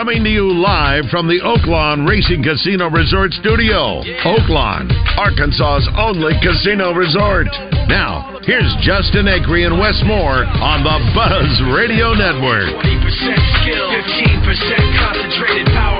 Coming to you live from the Oaklawn Racing Casino Resort Studio. Oaklawn, Arkansas's only casino resort. Now, here's Justin Acree and Wes Moore on the Buzz Radio Network. 20% skill, 15% concentrated power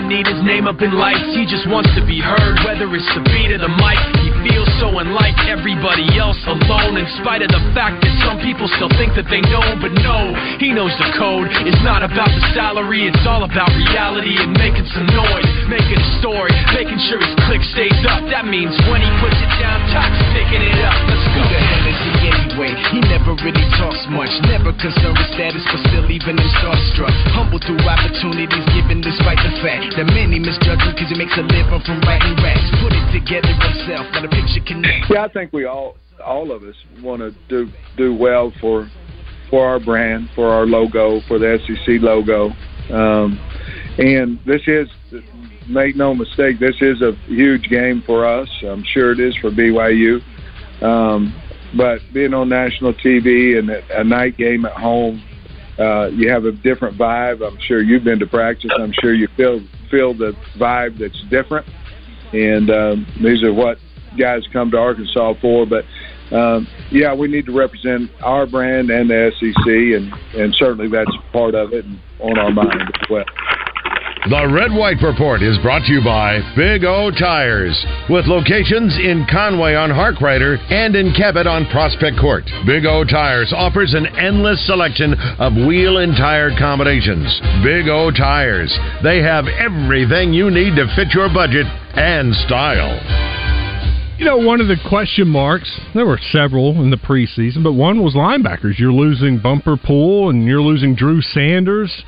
doesn't need his name up in lights, he just wants to be heard, whether it's the beat of the mic. He feels so unlike everybody else alone, in spite of the fact that some people still think that they know, but no, he knows the code. It's not about the salary, it's all about reality and making some noise, making a story, making sure his click stays up. That means when he puts it down, Tox picking it up. Let's go. Who the hell is he anyway? He never really talks much, never concerned with status, but still even him starstruck. Humble through opportunities given despite the fact that many misjudge him because he makes a living from writing raps. Put it together himself, got a picture connect. Yeah, I think we all all of us want to do do well for for our brand, for our logo, for the SEC logo. Um, and this is make no mistake, this is a huge game for us. I'm sure it is for BYU. Um, but being on national TV and a night game at home, uh, you have a different vibe. I'm sure you've been to practice. I'm sure you feel feel the vibe that's different. And um, these are what guys come to Arkansas for. But um, yeah, we need to represent our brand and the SEC, and and certainly that's part of it and on our mind as well. The Red White Report is brought to you by Big O Tires, with locations in Conway on Harkrider and in Cabot on Prospect Court. Big O Tires offers an endless selection of wheel and tire combinations. Big O Tires, they have everything you need to fit your budget and style. You know, one of the question marks, there were several in the preseason, but one was linebackers. You're losing Bumper Pool and you're losing Drew Sanders.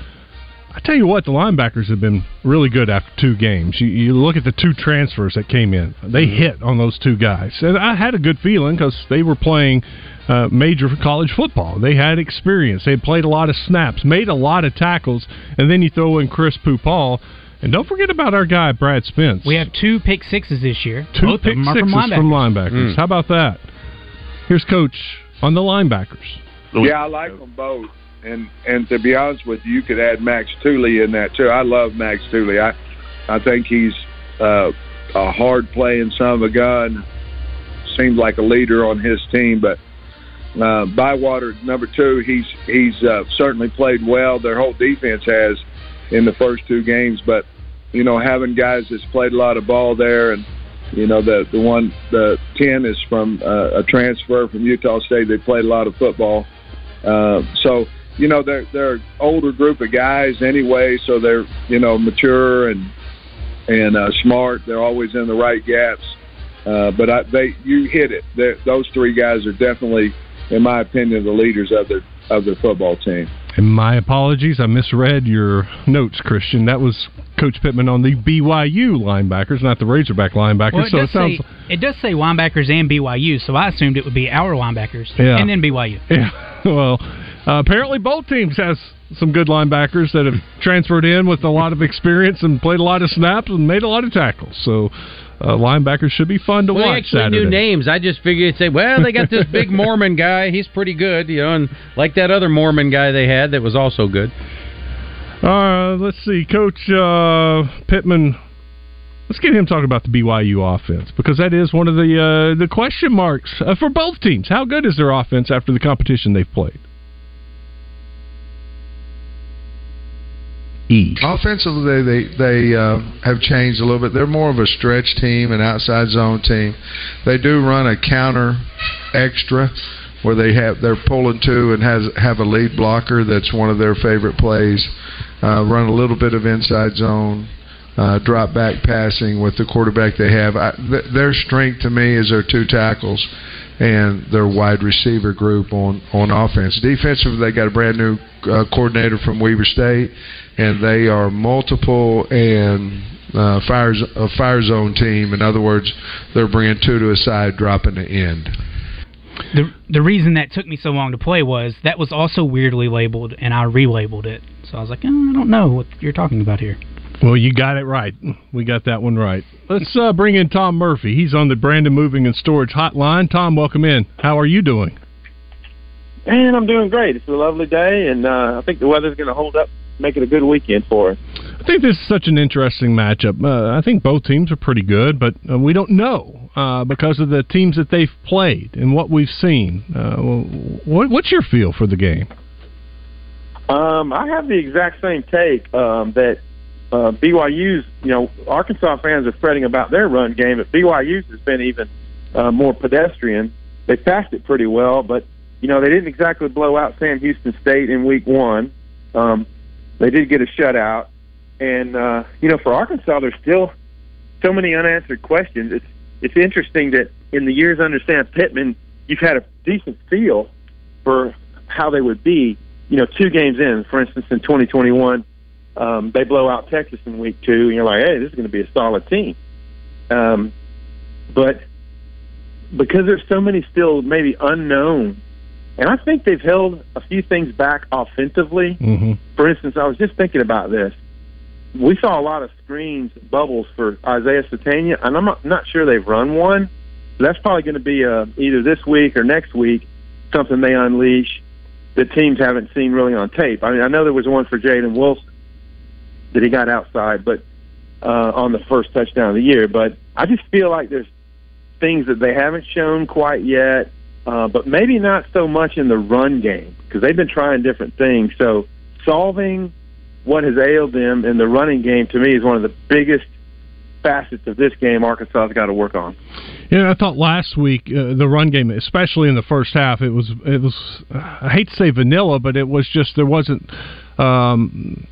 I tell you what, the linebackers have been really good after two games. You, you look at the two transfers that came in; they hit on those two guys, and I had a good feeling because they were playing uh, major college football. They had experience. They had played a lot of snaps, made a lot of tackles, and then you throw in Chris Pupal. And don't forget about our guy Brad Spence. We have two pick sixes this year. two Both pick of them sixes from linebackers. from linebackers. Mm. How about that? Here's Coach on the linebackers. Yeah, I like them both. And and to be honest with you, you could add Max Tooley in that too. I love Max Tooley. I I think he's uh, a hard playing son of a gun. Seems like a leader on his team, but uh, Bywater number two, he's he's uh, certainly played well. Their whole defense has in the first two games, but you know having guys that's played a lot of ball there, and you know the the one the ten is from uh, a transfer from Utah State. They played a lot of football, uh, so you know they're they're an older group of guys anyway, so they're you know mature and and uh, smart. They're always in the right gaps. Uh, but I, they, you hit it. They're, those three guys are definitely, in my opinion, the leaders of their of their football team. And my apologies, I misread your notes, Christian. That was Coach Pittman on the BYU linebackers, not the Razorback linebackers. Well, it, so does it sounds say, it does say linebackers and BYU, so I assumed it would be our linebackers Yeah. and then BYU. Yeah. Well, uh, apparently both teams has some good linebackers that have transferred in with a lot of experience and played a lot of snaps and made a lot of tackles. So uh, linebackers should be fun to Well, they watch actually Saturday. knew names. I just figured, say, well, they got this big Mormon guy. He's pretty good, you know, and like that other Mormon guy they had that was also good. Uh, let's see, Coach uh, Pittman. Let's get him talking about the BYU offense because that is one of the uh, the question marks uh, for both teams. How good is their offense after the competition they've played? Offensively, they they uh, have changed a little bit. They're more of a stretch team, an outside zone team. They do run a counter extra where they have they're pulling two and has have a lead blocker. That's one of their favorite plays. Uh, run a little bit of inside zone. Uh, drop back passing with the quarterback they have. I, th- their strength to me is their two tackles, and their wide receiver group on on offense. Defensively, they got a brand new uh, coordinator from Weber State, and they are multiple and uh, fire a fire zone team. In other words, they're bringing two to a side, dropping the end. The the reason that took me so long to play was that was also weirdly labeled, and I relabeled it. So I was like, oh, I don't know what you're talking about here. Well, you got it right. We got that one right. Let's uh, bring in Tom Murphy. He's on the Brandon Moving and Storage Hotline. Tom, welcome in. How are you doing? And I'm doing great. It's a lovely day, and uh, I think the weather's going to hold up, make it a good weekend for us. I think this is such an interesting matchup. Uh, I think both teams are pretty good, but uh, we don't know uh, because of the teams that they've played and what we've seen. Uh, what, what's your feel for the game? Um, I have the exact same take um, that uh, BYU's, you know, Arkansas fans are fretting about their run game, but BYU's has been even uh, more pedestrian. They passed it pretty well, but you know they didn't exactly blow out Sam Houston State in Week One. Um, they did get a shutout, and uh, you know for Arkansas, there's still so many unanswered questions. It's it's interesting that in the years under Sam Pittman, you've had a decent feel for how they would be. You know, two games in, for instance, in 2021 um, they blow out Texas in week two, and you're like, hey, this is going to be a solid team. Um, but because there's so many still maybe unknown, and I think they've held a few things back offensively. Mm-hmm. For instance, I was just thinking about this. We saw a lot of screens, bubbles for Isaiah Sategna, and I'm not, not sure they've run one. That's probably going to be uh, either this week or next week something they unleash that teams haven't seen really on tape. I mean, I know there was one for Jaedon Wilson that he got outside, but uh, on the first touchdown of the year. But I just feel like there's things that they haven't shown quite yet, uh, but maybe not so much in the run game because they've been trying different things. So solving what has ailed them in the running game to me is one of the biggest facets of this game Arkansas's got to work on. Yeah, I thought last week uh, the run game, especially in the first half, it was it was I hate to say vanilla, but it was just there wasn't um,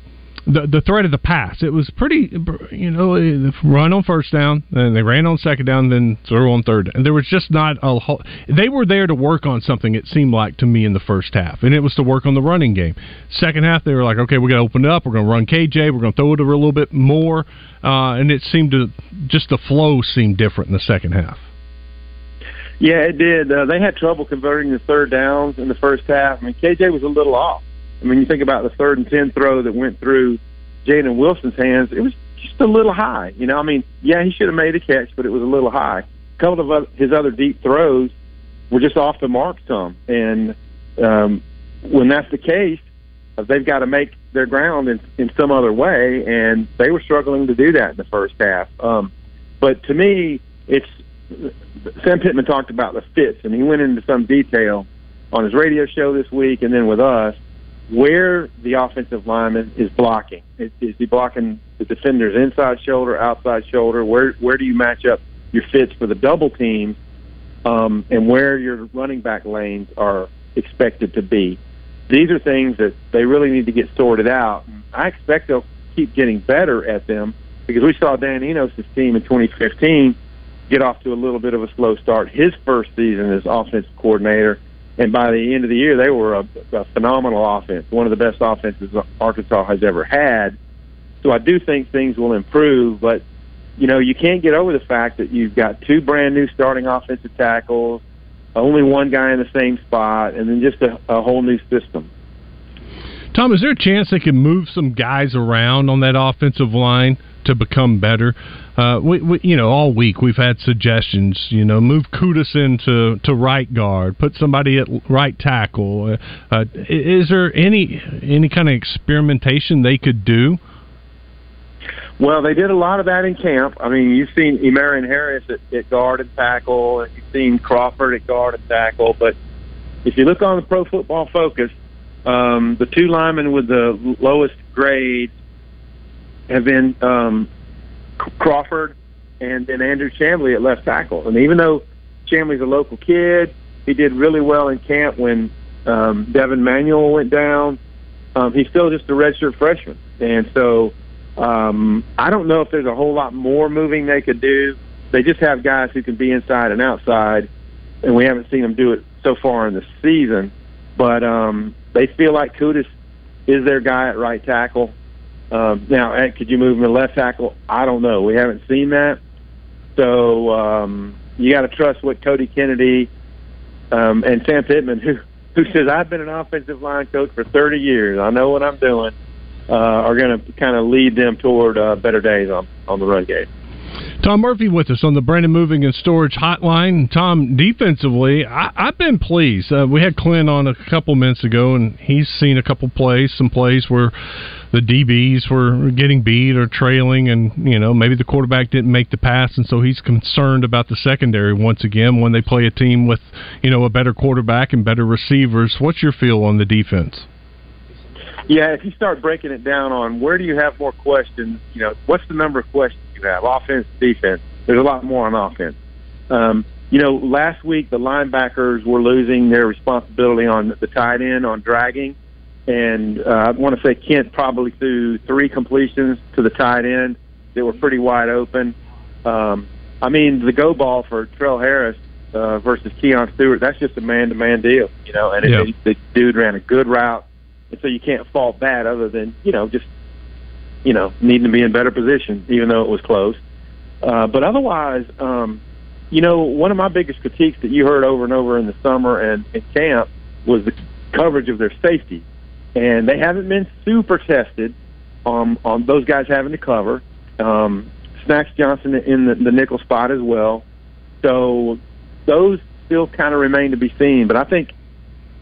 the the threat of the pass. It was pretty, you know, run on first down, and they ran on second down, then throw on third. And there was just not a whole. They were there to work on something. It seemed like to me in the first half, and it was to work on the running game. Second half, they were like, okay, we're going to open it up. We're going to run KJ. We're going to throw it a little bit more, uh, and it seemed to just the flow seemed different in the second half. Yeah, it did. Uh, they had trouble converting the third downs in the first half. I mean, KJ was a little off. I mean, you think about the third and ten throw that went through Jaedon Wilson's hands. It was just a little high. You know, I mean, yeah, he should have made a catch, but it was a little high. A couple of his other deep throws were just off the mark some, and um, when that's the case, uh, they've got to make their ground in, in some other way, and they were struggling to do that in the first half. Um, but to me, it's Sam Pittman talked about the fits, and he went into some detail on his radio show this week, and then with us where the offensive lineman is blocking. Is, is he blocking the defender's inside shoulder, outside shoulder? Where where do you match up your fits for the double teams, um, and where your running back lanes are expected to be? These are things that they really need to get sorted out. I expect they'll keep getting better at them because we saw Dan Enos' team in 2015 get off to a little bit of a slow start. His first season as offensive coordinator and by the end of the year, they were a, a phenomenal offense, one of the best offenses Arkansas has ever had. So I do think things will improve, but you know you can't get over the fact that you've got two brand new starting offensive tackles, only one guy in the same spot, and then just a, a whole new system. Tom, is there a chance they can move some guys around on that offensive line to become better? Uh, we, we, you know, all week we've had suggestions. You know, move Kutas into to right guard, put somebody at right tackle. Uh, uh, is there any any kind of experimentation they could do? Well, they did a lot of that in camp. I mean, you've seen E'Marion Harris at, at guard and tackle, and you've seen Crawford at guard and tackle. But if you look on the Pro Football Focus, um, the two linemen with the lowest grades have been um, Crawford and then Andrew Chamblee at left tackle. And even though Chamblee's a local kid, he did really well in camp when um, Devin Manuel went down. Um, he's still just a redshirt freshman, and so um, I don't know if there's a whole lot more moving they could do. They just have guys who can be inside and outside, and we haven't seen them do it so far in the season. But um, they feel like Kutas is their guy at right tackle. Um, now, Ed, could you move him to left tackle? I don't know. We haven't seen that. So um, you got to trust what Cody Kennedy um, and Sam Pittman, who who says I've been an offensive line coach for 30 years, I know what I'm doing, uh, are going to kind of lead them toward uh, better days on on the run game. Tom Murphy with us on the Brandon Moving and Storage Hotline. Tom, defensively, I, I've been pleased. Uh, we had Clint on a couple minutes ago, and he's seen a couple plays, some plays where the DBs were getting beat or trailing, and you know maybe the quarterback didn't make the pass, and so he's concerned about the secondary once again when they play a team with you know a better quarterback and better receivers. What's your feel on the defense? Yeah, if you start breaking it down on where do you have more questions, you know, what's the number of questions you have, offense, defense? There's a lot more on offense. Um, you know, last week the linebackers were losing their responsibility on the tight end on dragging, and uh, I want to say Kent probably threw three completions to the tight end that were pretty wide open. Um, I mean, the go ball for Trell Harris uh, versus Keon Stewart, that's just a man-to-man deal, you know, and Yeah. it, the dude ran a good route and so you can't fault that other than you know just you know needing to be in better position even though it was close. Uh, but otherwise um, you know one of my biggest critiques that you heard over and over in the summer and in camp was the coverage of their safety. And they haven't been super tested on on those guys having to cover. Um, Snacks Johnson in the, the nickel spot as well. So those still kind of remain to be seen. But I think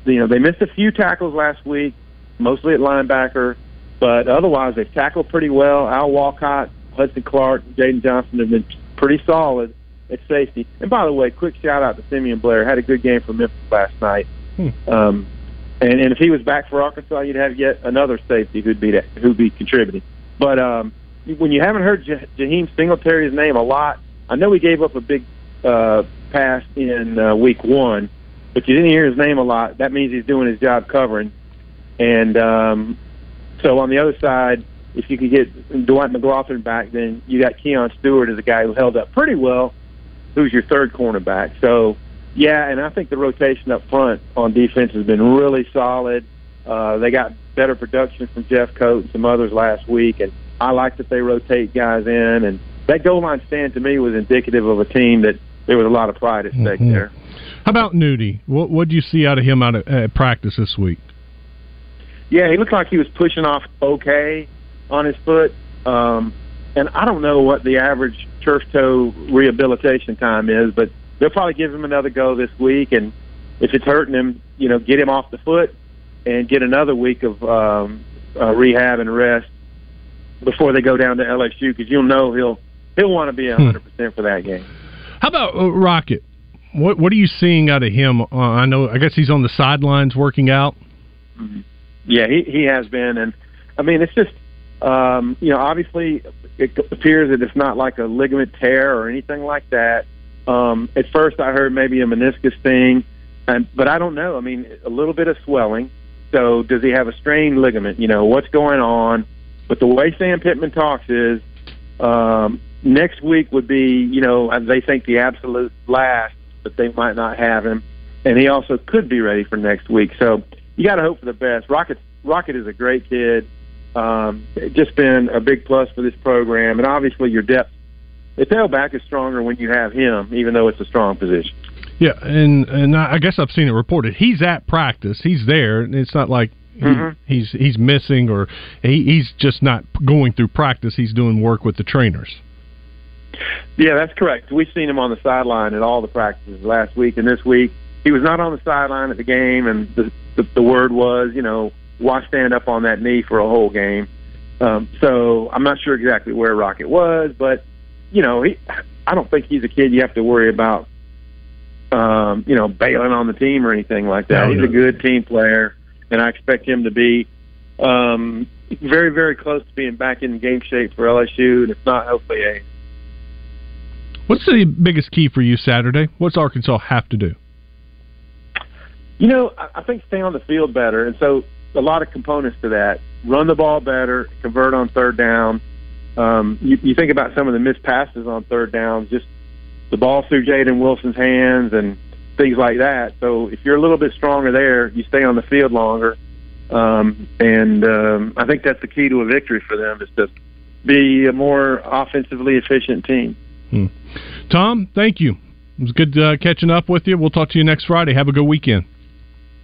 you know they missed a few tackles last week mostly at linebacker, but otherwise they've tackled pretty well. Al Walcott, Hudson Clark, Jaden Johnson have been pretty solid at safety. And by the way, quick shout out to Simeon Blair. Had a good game for Memphis last night. Hmm. Um, and, and if he was back for Arkansas, you'd have yet another safety who'd be that, who'd be contributing. But um, when you haven't heard Ja- Jaheim Singletary's name a lot, I know he gave up a big uh, pass in uh, week one, but you didn't hear his name a lot. That means he's doing his job covering. And um, so on the other side, if you could get Dwight McGlothern back, then you got Keon Stewart as a guy who held up pretty well, who's your third cornerback. So, yeah, and I think the rotation up front on defense has been really solid. Uh, they got better production from Jeffcoat and some others last week, and I like that they rotate guys in. And that goal line stand to me was indicative of a team that there was a lot of pride at stake Mhm. there. How about Nudie? What what do you see out of him out of uh, practice this week? Yeah, he looked like he was pushing off okay on his foot. Um, and I don't know what the average turf toe rehabilitation time is, but they'll probably give him another go this week. And if it's hurting him, you know, get him off the foot and get another week of um, uh, rehab and rest before they go down to LSU because you'll know he'll he'll want to be a hundred percent for that game. How about uh, Rocket? What what are you seeing out of him? Uh, I know. I guess he's on the sidelines working out. Yeah, he he has been, and I mean it's just um, you know obviously it appears that it's not like a ligament tear or anything like that. Um, at first, I heard maybe a meniscus thing, and but I don't know. I mean, a little bit of swelling. So does he have a strained ligament? You know what's going on? But the way Sam Pittman talks is um, next week would be you know they think the absolute last, but they might not have him, and he also could be ready for next week. So you got to hope for the best. Rocket Rocket is a great kid. Um, just been a big plus for this program, and obviously your depth. The tailback is stronger when you have him, even though it's a strong position. Yeah, and and I guess I've seen it reported. He's at practice. He's there. and It's not like he, Mhm. he's he's missing or he, he's just not going through practice. He's doing work with the trainers. Yeah, that's correct. We've seen him on the sideline at all the practices last week and this week. He was not on the sideline at the game, and the the, the word was, you know, why stand up on that knee for a whole game? Um, so I'm not sure exactly where Rocket was, but you know, he, I don't think he's a kid you have to worry about, um, you know, bailing on the team or anything like that. No, he's no. a good team player, and I expect him to be um, very, very close to being back in game shape for LSU, and if not, hopefully a What's the biggest key for you Saturday? What's Arkansas have to do? You know, I think stay on the field better, and so a lot of components to that: run the ball better, convert on third down. Um, you, you think about some of the missed passes on third downs, just the ball through Jaedon Wilson's hands, and things like that. So if you're a little bit stronger there, you stay on the field longer. Um, and um, I think that's the key to a victory for them is to be a more offensively efficient team. Hmm. Tom, thank you. It was good uh, catching up with you. We'll talk to you next Friday. Have a good weekend.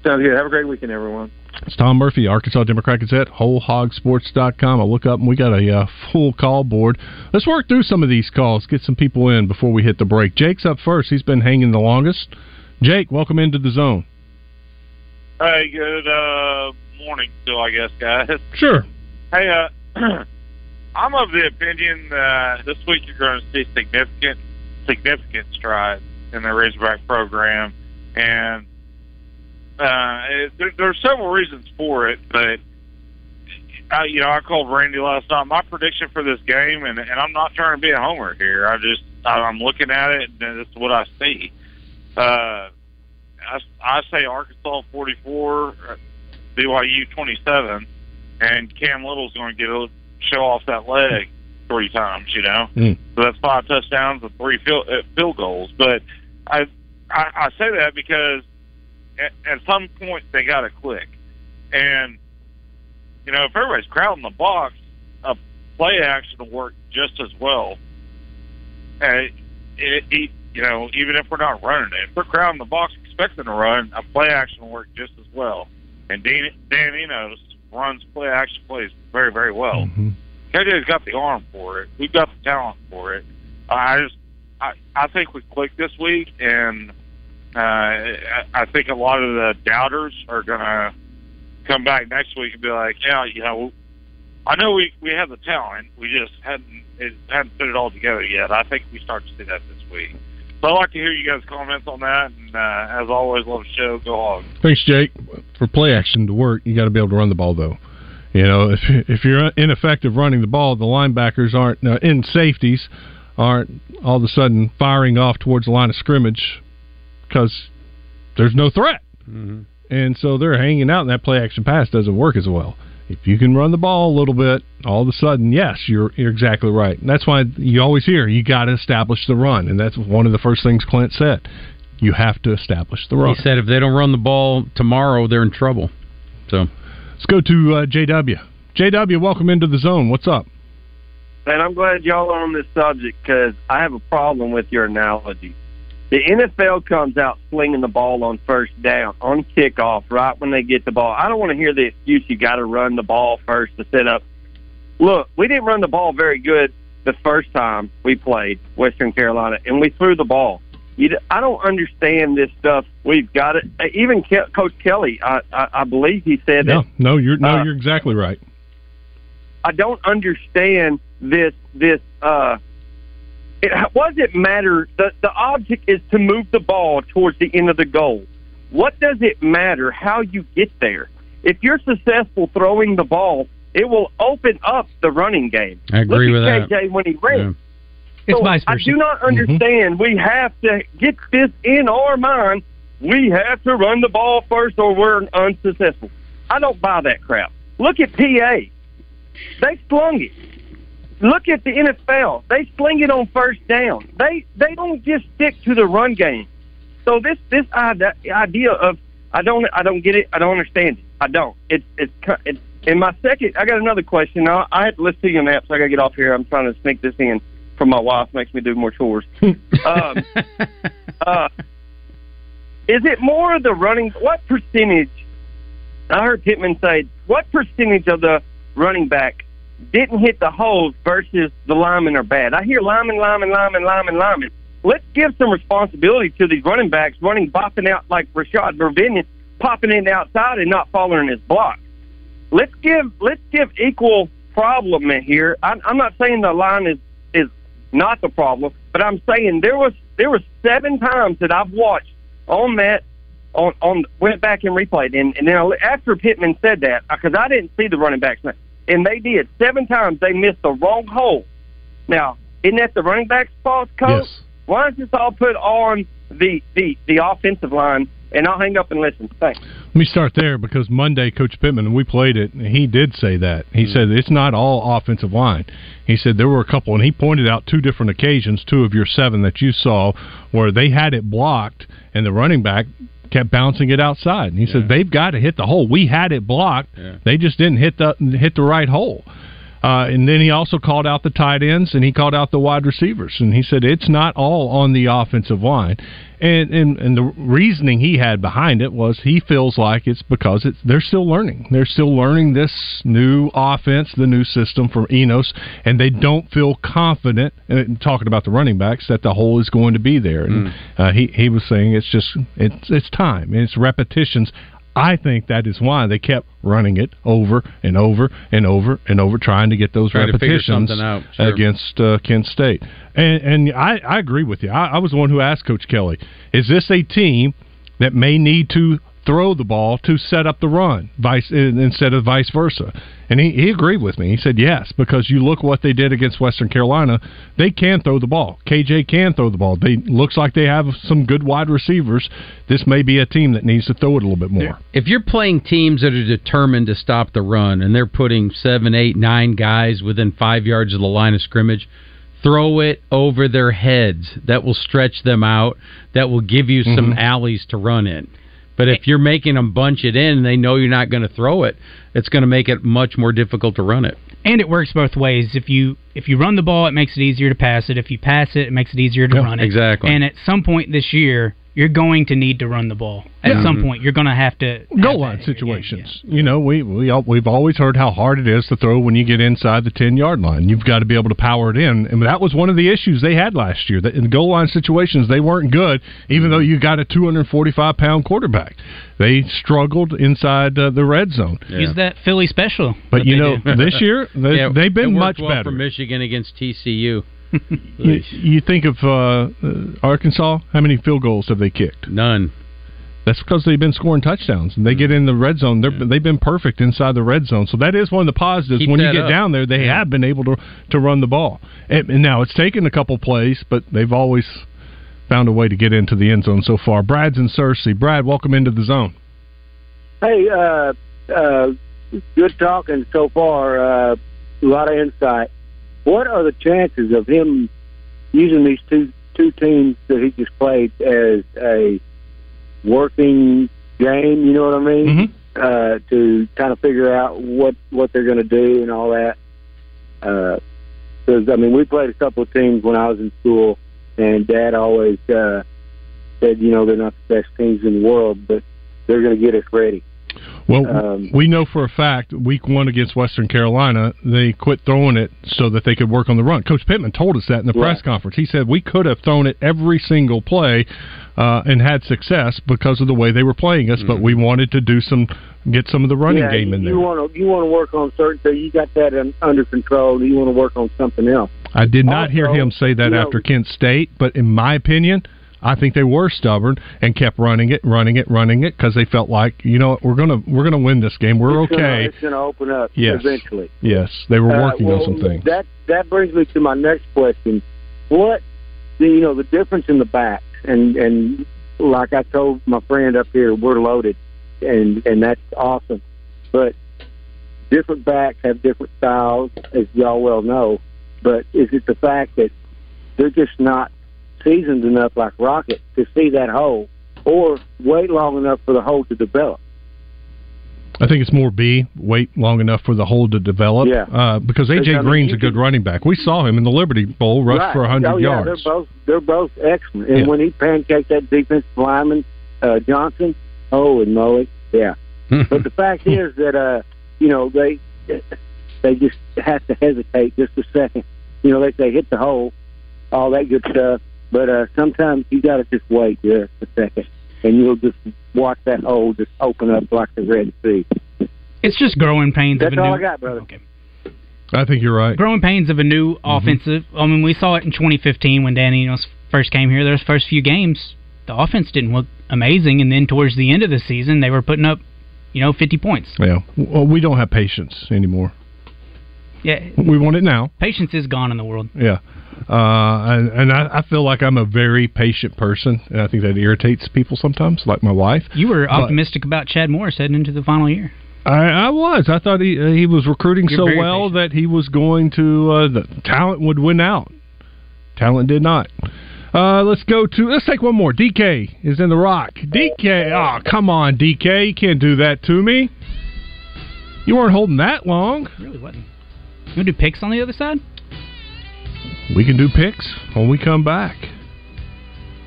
Sounds good. Have a great weekend, everyone. It's Tom Murphy, Arkansas Democrat Gazette, WholeHogSports.com. I'll look up and we got a uh, full call board. Let's work through some of these calls, get some people in before we hit the break. Jake's up first. He's been hanging the longest. Jake, welcome into the zone. Hey, good uh, morning, still, I guess, guys. Sure. Hey, uh, I'm of the opinion that this week you're going to see significant, significant strides in the Razorback program, and uh, there, there are several reasons for it. But I, you know, I called Randy last night. My prediction for this game, and, and I'm not trying to be a homer here. I just I, I'm looking at it, and this is what I see. Uh, I, I say Arkansas 44, BYU 27, and Cam Little's going to get a show off that leg three times. You know, Mm. so that's five touchdowns and three field, uh, field goals. But I, I I say that because at, at some point they got to click, and you know if everybody's crowding the box, a play action will work just as well. And it, it, you know, even if we're not running it, if we're crowding the box expecting to run, a play action will work just as well. And Dan, Dan Enos runs play action plays very, very well. Mm-hmm. KJ's got the arm for it. We've got the talent for it. I just, I, I think we clicked this week, and I, I think a lot of the doubters are gonna come back next week and be like, yeah, you know, I know we we have the talent, we just hadn't it hadn't put it all together yet. I think we start to see that this week. So I'd like to hear you guys' comments on that, and uh, as always, love the show. Go Hogs. Thanks, Jake. For play action to work, you got to be able to run the ball, though. You know, if if you're ineffective running the ball, the linebackers aren't uh, in safeties aren't all of a sudden firing off towards the line of scrimmage because there's no threat, and so they're hanging out, and that play action pass doesn't work as well. If you can run the ball a little bit, all of a sudden, yes, you're you're exactly right. And that's why you always hear you got to establish the run, and that's one of the first things Clint said. You have to establish the run. He said if they don't run the ball tomorrow, they're in trouble. So Let's go to uh, JW. JW, welcome into the zone. What's up? And I'm glad y'all are on this subject because I have a problem with your analogy. The NFL comes out slinging the ball on first down, on kickoff, right when they get the ball. I don't want to hear the excuse you got to run the ball first to set up. Look, we didn't run the ball very good the first time we played Western Carolina, and we threw the ball. You, I don't understand this stuff. We've got it. Even Ke- Coach Kelly, I, I, I believe he said No, that no, you're no, Uh, you're exactly right. I don't understand this this uh it, what does it matter the the object is to move the ball towards the end of the goal what does it matter how you get there if you're successful throwing the ball it will open up the running game I agree Look with at that. When he ran It's so vice I do not mm-hmm. understand. We have to get this in our mind. We have to run the ball first, or we're unsuccessful. I don't buy that crap. Look at PA. They slung it. Look at the NFL. They sling it on first down. They they don't just stick to the run game. So this this idea of I don't I don't get it. I don't understand it. I don't. It's it's it's. And my second, I got another question. I, I had to listen to you on that, so I got to get off here. I'm trying to sneak this in from my wife. Makes me do more chores. um, uh, is it more of the running? What percentage? I heard Pittman say what percentage of the running back didn't hit the holes versus the linemen are bad. I hear linemen, linemen, linemen, linemen, linemen. Let's give some responsibility to these running backs running, bopping out like Rashod Dubinion, popping in the outside and not following his block. Let's give let's give equal problem in here. I, I'm not saying the line is is not the problem, but I'm saying there was there was seven times that I've watched on that on on went back and replayed, and and then after Pittman said that because I didn't see the running backs, and they did seven times they missed the wrong hole. Now, isn't that the running back's fault, coach? Yes. Why is this all put on the the the offensive line And I'll hang up and listen. Thanks. Let me start there because Monday, Coach Pittman, we played it, and he did say that. He mm. said it's not all offensive line. He said there were a couple, and he pointed out two different occasions, two of your seven that you saw, where they had it blocked, and the running back kept bouncing it outside. And he said they've got to hit the hole. We had it blocked. They just didn't hit the hit the right hole. Uh, and then he also called out the tight ends and he called out the wide receivers. And he said it's not all on the offensive line. And, and and the reasoning he had behind it was he feels like it's because it's they're still learning. They're still learning this new offense, the new system from Enos, and they don't feel confident. And talking about the running backs, that the hole is going to be there. And uh, he he was saying it's just it's it's time. It's repetitions. I think that is why they kept running it over and over and over and over, trying to get those repetitions sure. against uh, Kent State. And, and I, I agree with you. I, I was the one who asked Coach Kelly, "Is this a team that may need to throw the ball to set up the run, vice instead of vice versa?" And he, he agreed with me. He said yes because you look what they did against Western Carolina. They can throw the ball. KJ can throw the ball. They looks like they have some good wide receivers. This may be a team that needs to throw it a little bit more. If you're playing teams that are determined to stop the run and they're putting seven, eight, nine guys within five yards of the line of scrimmage, throw it over their heads. That will stretch them out. That will give you some Mhm. alleys to run in. But if you're making them bunch it in and they know you're not going to throw it, it's going to make it much more difficult to run it. And it works both ways. If you if you run the ball, it makes it easier to pass it. If you pass it, it makes it easier to Yeah, run it. exactly. And at some point this year, you're going to need to run the ball. At Yeah. some point, you're going to have to goal line situations. You know, we we al- we've always heard how hard it is to throw when you get inside the ten yard line. You've got to be able to power it in, and that was one of the issues they had last year. That in goal line situations, they weren't good, even though you got a two hundred forty five pound quarterback. They struggled inside uh, the red zone. use that Philly special. But you know, this year they, Yeah, they've been much well better. for Michigan against TCU. You, you think of uh, uh, Arkansas? How many field goals have they kicked? None. That's because they've been scoring touchdowns and they get in the red zone. They're, They've been perfect inside the red zone. So that is one of the positives. Keep when you get up. down there, they have been able to to run the ball. And, and now it's taken a couple plays, but they've always found a way to get into the end zone so far. Brad's in Searcy. Brad, welcome into the zone. Hey, uh, uh, good talking so far. Uh, a lot of insight. What are the chances of him using these two two teams that he just played as a working game? You know what I mean? Uh, to kind of figure out what what they're going to do and all that. Because I mean, we played a couple of teams when I was in school, and Dad always uh, said, you know, they're not the best teams in the world, but they're going to get us ready. Well, Um, we know for a fact week one against Western Carolina, they quit throwing it so that they could work on the run. Coach Pittman told us that in the press conference. He said we could have thrown it every single play uh, and had success because of the way they were playing us, but we wanted to do some, get some of the running yeah, game in you there. want to you want to work on certain things. You got that un, under control. You want to work on something else. I did not hear him say that you know- after Kent State, but in my opinion, I think they were stubborn and kept running it, running it, running it because they felt like you know what, we're gonna we're gonna win this game. We're It's gonna- okay. it's going to open up Yes. eventually. Yes, they were Uh, working well, on some things. That that brings me to my next question. What the you know the difference in the backs and and like I told my friend up here, we're loaded, and and that's awesome. But different backs have different styles, as y'all well know. But is it the fact that they're just not seasoned enough like Rocket to see that hole, or wait long enough for the hole to develop? I think it's more B. Wait long enough for the hole to develop. Yeah. Uh, because Because, I AJ mean, Green's a good running back. We saw him in the Liberty Bowl rush Right. for hundred oh, yeah, yards. They're both they're both excellent. And Yeah. when he pancaked that defensive lineman uh, Johnson, oh and moly, yeah. but the fact is that uh, you know they they just have to hesitate just a second. You know they say hit the hole, all that good stuff. But uh, sometimes you got to just wait just a second, and you'll just watch that hole just open up like the Red Sea. It's just growing pains That's of a all new I got, brother. I think you're right. growing pains of a new Mm-hmm. offensive. I mean, we saw it in 2015 when Danny Enos first came here. Those first few games, the offense didn't look amazing, and then towards the end of the season, they were putting up, you know, 50 points. Yeah. Well, we don't have patience anymore. Yeah, We want it now. patience is gone in the world. Yeah. Uh, and and I, I feel like I'm a very patient person, and I think that irritates people sometimes, like my wife. You were But- optimistic about Chad Morris heading into the final year. I, I was. I thought he uh, he was recruiting You're so well that he was going to uh, the talent would win out. Talent did not. Uh, let's go to let's take one more. DK is in the rock. DK, oh come on, DK, you can't do that to me. You weren't holding that long. Really wasn't. You want to do picks on the other side? We can do picks when we come back.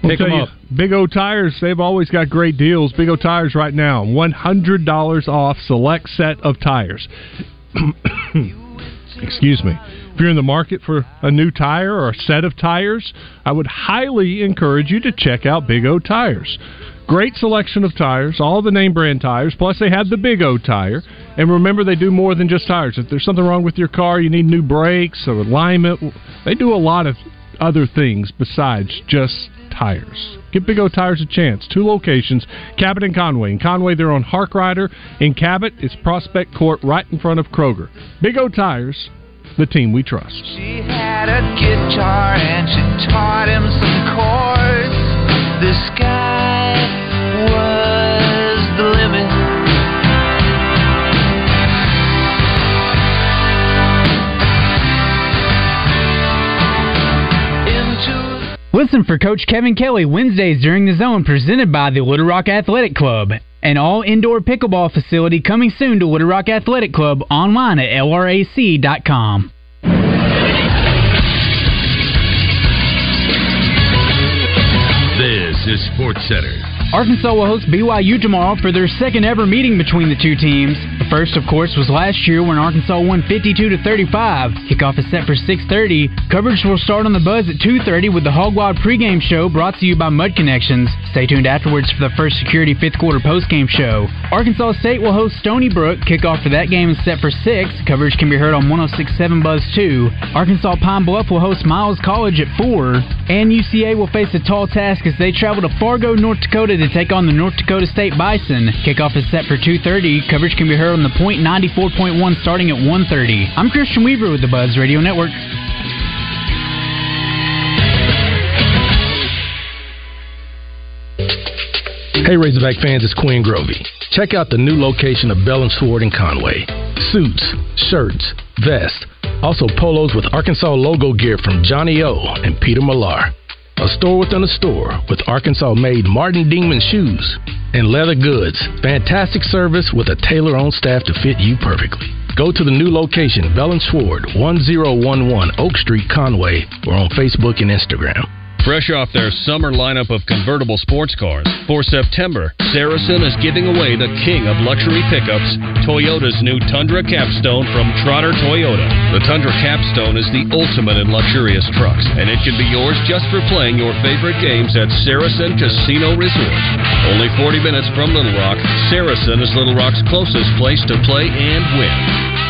We'll Pick 'em tell you, up. Big O Tires, they've always got great deals. Big O Tires right now, $100 off select set of tires. Excuse me. If you're in the market for a new tire or a set of tires, I would highly encourage you to check out Big O Tires. Great selection of tires, all the name brand tires, plus they have the Big O tire. And remember, they do more than just tires. If there's something wrong with your car, you need new brakes or alignment, they do a lot of other things besides just tires. Give Big O Tires a chance. Two locations, Cabot and Conway. In Conway, they're on Harkrider. In Cabot, it's Prospect Court right in front of Kroger. Big O Tires, the team we trust. She had a guitar and she taught him some chords. The sky Listen for Coach Kevin Kelly Wednesdays during the zone presented by the Little Rock Athletic Club. An all indoor pickleball facility coming soon to Little Rock Athletic Club online at lrac.com. This is Sports Center. Arkansas will host BYU tomorrow for their second ever meeting between the two teams. The first, of course, was last year when Arkansas won 52 to 35. Kickoff is set for 6:30. Coverage will start on the buzz at 2:30 with the Hog Wild pregame show brought to you by Mud Connections. Stay tuned afterwards for the first security fifth quarter postgame show. Arkansas State will host Stony Brook. Kickoff for that game is set for 6. Coverage can be heard on 106.7 Buzz 2. Arkansas Pine Bluff will host Miles College at 4. And UCA will face a tall task as they travel to Fargo, North Dakota to take on the North Dakota State Bison. Kickoff is set for 2.30. Coverage can be heard on the point 94.1 starting at 1.30. I'm Christian Weaver with the Buzz Radio Network. Hey Razorback fans, it's Quinn Grovey. Check out the new location of Bell and Sword in Conway. Suits, shirts, vests, also polos with Arkansas logo gear from Johnny O and Peter Millar. A store within a store with Arkansas made Martin Dingman shoes and leather goods. Fantastic service with a tailor on staff to fit you perfectly. Go to the new location, Bellins Ford, 1011 Oak Street, Conway, or on Facebook and Instagram. Fresh off their summer lineup of convertible sports cars, for September, Saracen is giving away the king of luxury pickups, Toyota's new Tundra Capstone from Trotter Toyota. The Tundra Capstone is the ultimate in luxurious trucks, and it can be yours just for playing your favorite games at Saracen Casino Resort. Only 40 minutes from Little Rock, Saracen is Little Rock's closest place to play and win.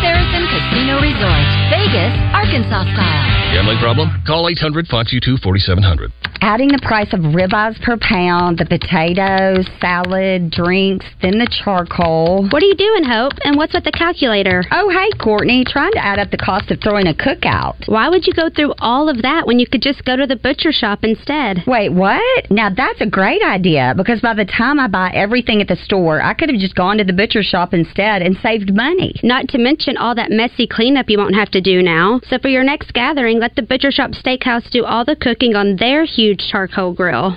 Saracen Casino Resort, Vegas, Arkansas style. Gambling problem? Call 800 522 4700. Adding the price of ribeyes per pound, the potatoes, salad, drinks, then the charcoal. What are you doing, Hope? And what's with the calculator? Oh, hey, Courtney, trying to add up the cost of throwing a cookout. Why would you go through all of that when you could just go to the butcher shop instead? Wait, what? Now that's a great idea because by the time I buy everything at the store, I could have just gone to the butcher shop instead and saved money. Not to mention all that messy cleanup you won't have to do now. So for your next gathering, let the Butcher Shop Steakhouse do all the cooking on their huge charcoal grill.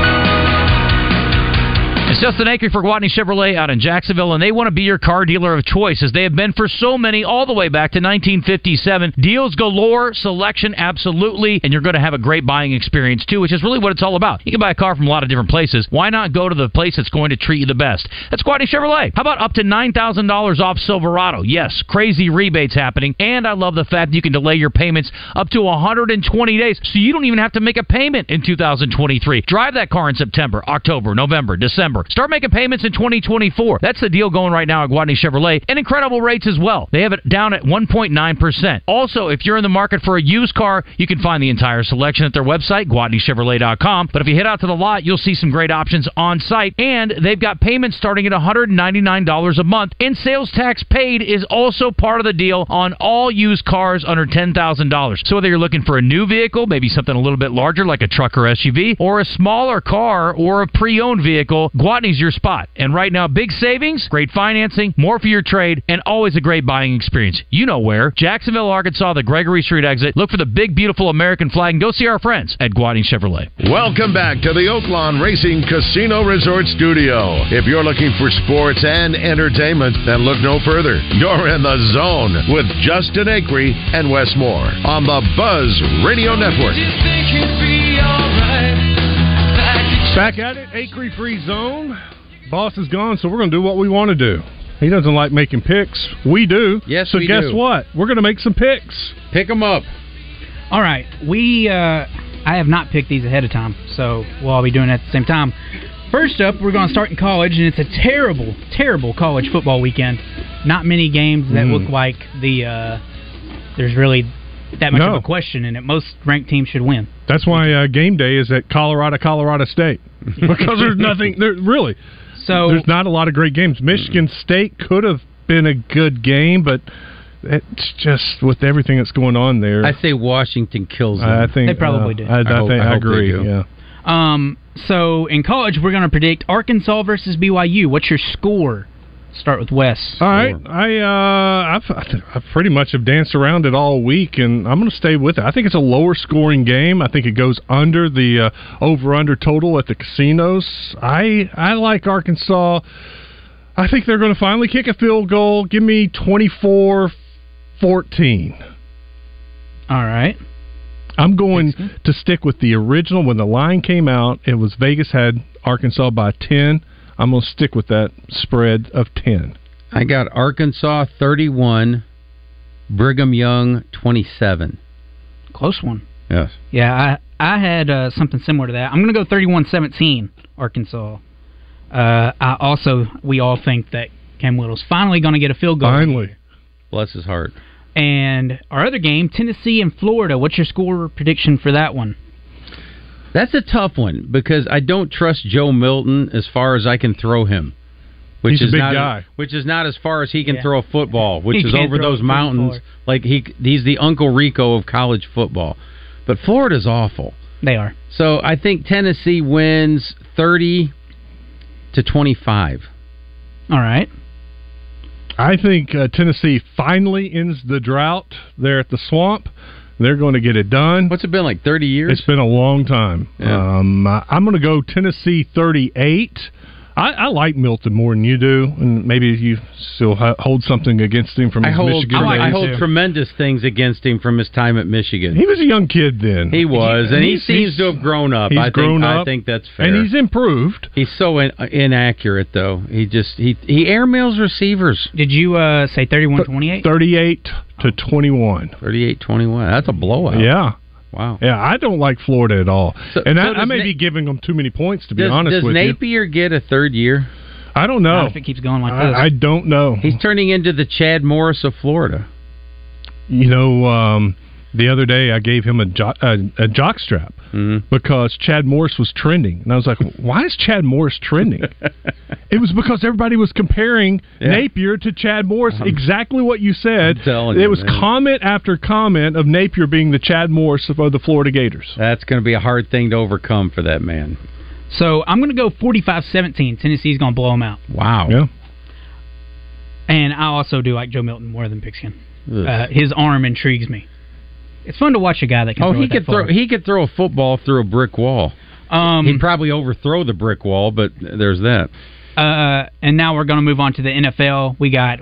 As Justin Acree for Gwatney Chevrolet out in Jacksonville, and they want to be your car dealer of choice, as they have been for so many all the way back to 1957. Deals galore, selection absolutely, and you're going to have a great buying experience too, which is really what it's all about. You can buy a car from a lot of different places. Why not go to the place that's going to treat you the best? That's Gwatney Chevrolet. How about up to $9,000 off Silverado? Yes, crazy rebates happening, and I love the fact that you can delay your payments up to 120 days, so you don't even have to make a payment in 2023. Drive that car in September, October, November, December. Start making payments in 2024. That's the deal going right now at Gwatney Chevrolet, and incredible rates as well. They have it down at 1.9%. Also, if you're in the market for a used car, you can find the entire selection at their website, GwatneyChevrolet.com. But if you head out to the lot, you'll see some great options on site, and they've got payments starting at $199 a month, and sales tax paid is also part of the deal on all used cars under $10,000. So whether you're looking for a new vehicle, maybe something a little bit larger like a truck or SUV, or a smaller car or a pre-owned vehicle, Gwatney's your spot. And right now, big savings, great financing, more for your trade, and always a great buying experience. You know where. Jacksonville, Arkansas, the Gregory Street exit. Look for the big, beautiful American flag and go see our friends at Gwatney Chevrolet. Welcome back to the Oaklawn Racing Casino Resort Studio. If you're looking for sports and entertainment, then look no further. You're in the zone with Justin Acree and Wes Moore on the Buzz Radio Network. Back at it, Acree Free Zone. Boss is gone, so we're going to do what we want to do. He doesn't like making picks. We do. Yes, So we guess do. what? We're going to make some picks. Pick them up. All right, we. Uh, I have not picked these ahead of time, so we'll all be doing it at the same time. First up, we're going to start in college, and it's a terrible, terrible college football weekend. Not many games that Mm. look like the. Uh, there's really that much No. of a question in it. Most ranked teams should win. That's why uh, game day is at Colorado, Colorado State. because there's nothing, there, really. So there's not a lot of great games. Michigan State could have been a good game, but it's just with everything that's going on there. I say Washington kills them. I think They probably uh, did. I, I, I hope- think I I, agree. Yeah. Um, so in college, we're going to predict Arkansas versus BYU. What's your score? Start with Wes. All right, I uh, I've, I pretty much have danced around it all week, and I'm going to stay with it. I think it's a lower scoring game. I think it goes under the uh, over under total at the casinos. I I like Arkansas. I think they're going to finally kick a field goal. Give me 24 14. All right. I'm going to stick with the original. When the line came out, it was Vegas had Arkansas by 10. I'm going to stick with that spread of 10. I got Arkansas 31, Brigham Young 27. Close one. Yes. Yeah, I I had uh, something similar to that. I'm going to go 31-17 Arkansas. Uh, I also we all think that Cam Little's finally going to get a field goal. Finally. Bless his heart. And our other game, Tennessee and Florida. What's your score prediction for that one? That's a tough one because I don't trust Joe Milton as far as I can throw him. Which He's a is big not guy. which is not as far as he can Yeah. throw a football, which He is over those mountains. far. Like he he's the Uncle Rico of college football. But Florida's awful. They are. So I think Tennessee wins 30 to 25. All right. I think uh, Tennessee finally ends the drought there at the swamp. They're going to get it done. What's it been like 30 years? It's been a long time. Yeah. Um, I- I'm going to go Tennessee 38. I, I like Milton more than you do, and maybe you still ha- hold something against him from I his hold Michigan I, I days. hold tremendous things against him from his time at Michigan. He was a young kid then. He was, and he seems to have grown up. he's I think grown I think that's fair. and he's improved. He's so in, inaccurate though. He just he he airmails receivers. Did you uh, say 31-28? 38 to 21. 38-21. That's a blowout. Yeah. Wow. Yeah, I don't like Florida at all, So- and so I, I may Na- be giving them too many points to be Does, honest does with you. Napier get a third year? I don't know. Not if it keeps going like this. I, I don't know. He's turning into the Chad Morris of Florida. You know, um, the other day I gave him a, jo- a, a jock strap Mm-hmm. because Chad Morris was trending, and I was like, "Why is Chad Morris trending?" it was because everybody was comparing Yeah. Napier to Chad Morris. exactly what you said. I'm telling it you, was man. comment after comment of Napier being the Chad Morris of the Florida Gators. That's going to be a hard thing to overcome for that man. So I'm going to go 45-17. Tennessee's going to blow them out. Wow. Yeah. And I also do like Joe Milton more than Pigskin. Uh, his arm intrigues me. It's fun to watch a guy that can oh, throw he could throw he could throw a football through a brick wall. Um, He'd probably overthrow the brick wall, but there's that. Uh, and now we're going to move on to the NFL. We got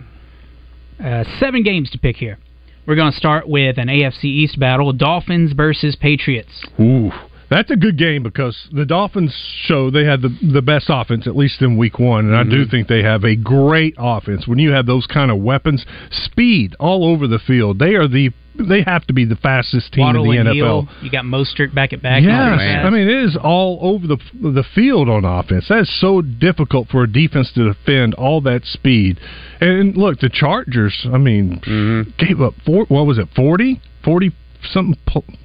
uh, seven games to pick here. We're going to start with an AFC East battle: Dolphins versus Patriots. Ooh, that's a good game because the Dolphins show they had the the best offense at least in Week One, and I do Mm-hmm. think they have a great offense. When you have those kind of weapons, speed all over the field, they are the they have to be the fastest team Waddle in the and NFL. Hill. You got Mostert back at back. Yes, I mean it is all over the the field on offense. That is so difficult for a defense to defend all that speed. And look, the Chargers. I mean, gave up four. What was it? 40? 40 something.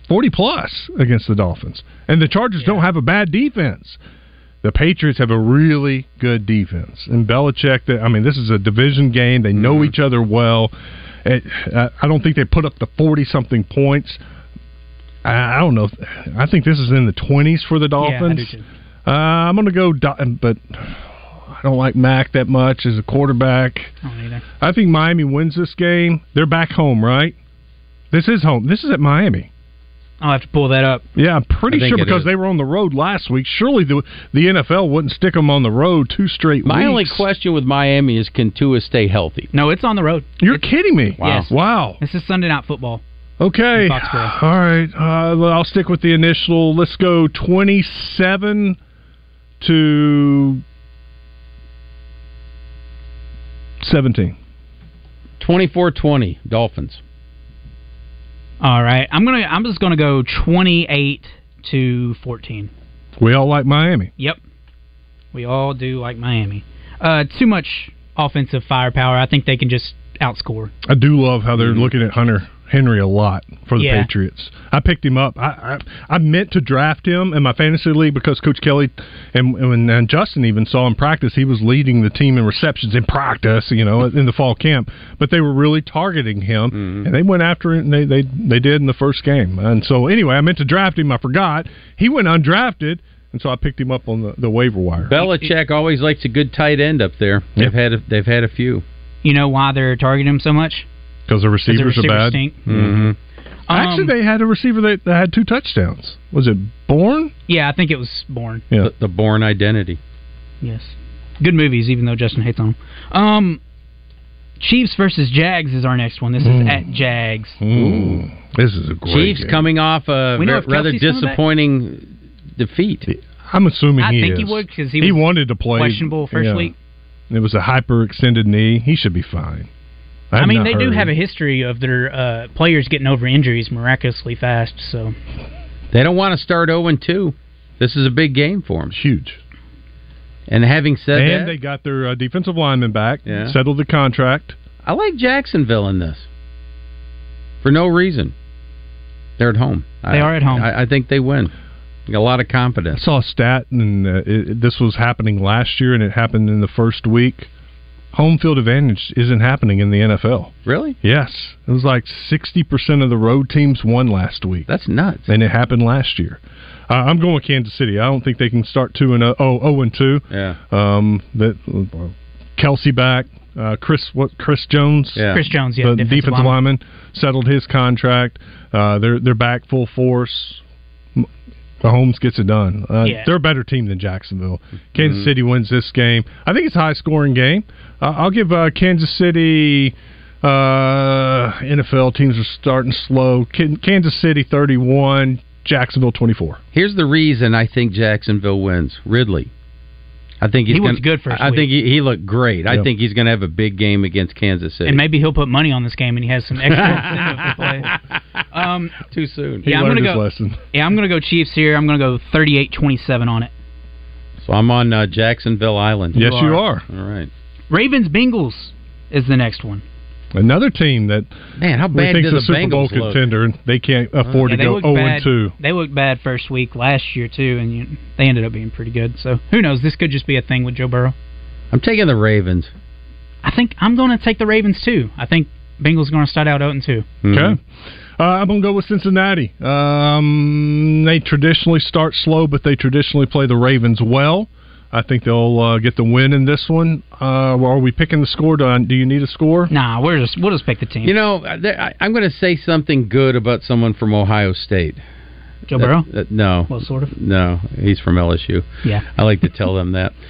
Forty plus against the Dolphins, and the Chargers don't have a bad defense. The Patriots have a really good defense, and Belichick. That I mean, this is a division game. They know each other well. I I don't think they put up the forty something points. I I don't know. I think this is in the twenties for the Yeah, Dolphins. too. uh, I'm going to go, but I don't like Mac that much as a quarterback. I don't either. I think Miami wins this game. They're back home, right? This is home. This is at Miami. I'll have to pull that up. Yeah, I'm pretty sure because is. they were on the road last week. Surely the the NFL wouldn't stick them on the road two straight weeks. My weeks. only question with Miami is can Tua stay healthy? No, it's on the road. You're kidding me. Wow. Yes. Wow. This is Sunday Night Football. Okay. All right. Uh, I'll stick with the initial. Let's go 27 to 17. 24-20 Dolphins. All right, I'm gonna. I'm just gonna go 28 to 14. We all like Miami. Yep, we all do like Miami. Uh, too much offensive firepower. I think they can just outscore. I do love how they're looking at Hunter Henry a lot for the Yeah. Patriots. I picked him up. I, I I meant to draft him in my fantasy league because Coach Kelly and, and and Justin even saw him practice. He was leading the team in receptions in practice, you know, in the fall camp. But they were really targeting him, mm-hmm. and they went after him. And they they they did in the first game. And so anyway, I meant to draft him. I forgot. He went undrafted, and so I picked him up on the, the waiver wire. Belichick always likes a good tight end up there. They've had a, they've had a few. You know why they're targeting him so much? Because the 'Cause the receivers are bad. stink. Mm-hmm. Actually, Um, they had a receiver that, that had two touchdowns. Was it Bourne? Yeah, I think it was Bourne. Yeah. The, the Bourne Identity. Yes, good movies. Even though Justin hates on them. Um, Chiefs versus Jags is our next one. This is Mm. at Jags. Ooh, this is a great Chiefs game. coming off a We know ra- rather Kelce's coming back? disappointing defeat. I'm assuming he did. I he think he is. would because he, was wanted to play. questionable first Yeah. week. It was a hyper extended knee. He should be fine. I, have mean, not they do have a history of their uh, players getting over injuries miraculously fast. So They don't want to start 0 2. This is a big game for them. huge. And having said And that, and they got their uh, defensive lineman back. Yeah. Settled the contract. I like Jacksonville in this for no reason. They're at home. They I, are at home. I, I think they win. A lot of confidence. I saw a stat, and uh, it, this was happening last year, and it happened in the first week. Home field advantage isn't happening in the NFL. Really? Yes, it was like sixty percent of the road teams won last week. That's nuts. and it happened last year. Uh, I'm going with Kansas City. I don't think they can start two and oh, oh, oh and two. Yeah. Um, that uh, Kelce back, uh, Chris what Chris Jones, Yeah. Chris Jones, yeah, the defensive defensive, lineman. lineman, settled his contract. Uh, they're they're back full force. M- Mahomes gets it done. Uh, Yeah. They're a better team than Jacksonville. Kansas Mhm. City wins this game. I think it's a high scoring game. Uh, I'll give uh, Kansas City. Uh, NFL teams are starting slow. Kansas City 31, Jacksonville 24. Here's the reason I think Jacksonville wins. Ridley. I think he's He was gonna, good first I week. think he, he looked great. I think he's going to have a big game against Kansas City. and maybe he'll put money on this game and he has some extra incentive to play. Um, Too soon. He Yeah, I'm gonna go- lesson. yeah, I'm gonna go Chiefs here. I'm gonna go 38-27 on it. So I'm on uh, Jacksonville Island. Yes, you are. All right. Ravens Bengals is the next one. Another team that Man, how we bad think's do a the Super Bowl Bengals look? contender, and they can't afford Yeah, to they go looked 0 bad. and 2. They looked bad first week last year too, and you, they ended up being pretty good. So who knows? This could just be a thing with Joe Burrow. I'm taking the Ravens. I think I'm going to take the Ravens too. I think Bengals going to start out 0 and 2. Mhm. Okay. Uh, I'm going to go with Cincinnati. Um, they traditionally start slow, but they traditionally play the Ravens well. I think they'll uh, get the win in this one. Uh, well, are we picking the score? Do, I, do you need a score? Nah, we're just we'll just pick the team. You know, I- I'm going to say something good about someone from Ohio State. Joe Burrow? Uh, no. Well, sort of. No, he's from LSU. Yeah. I like to tell them that.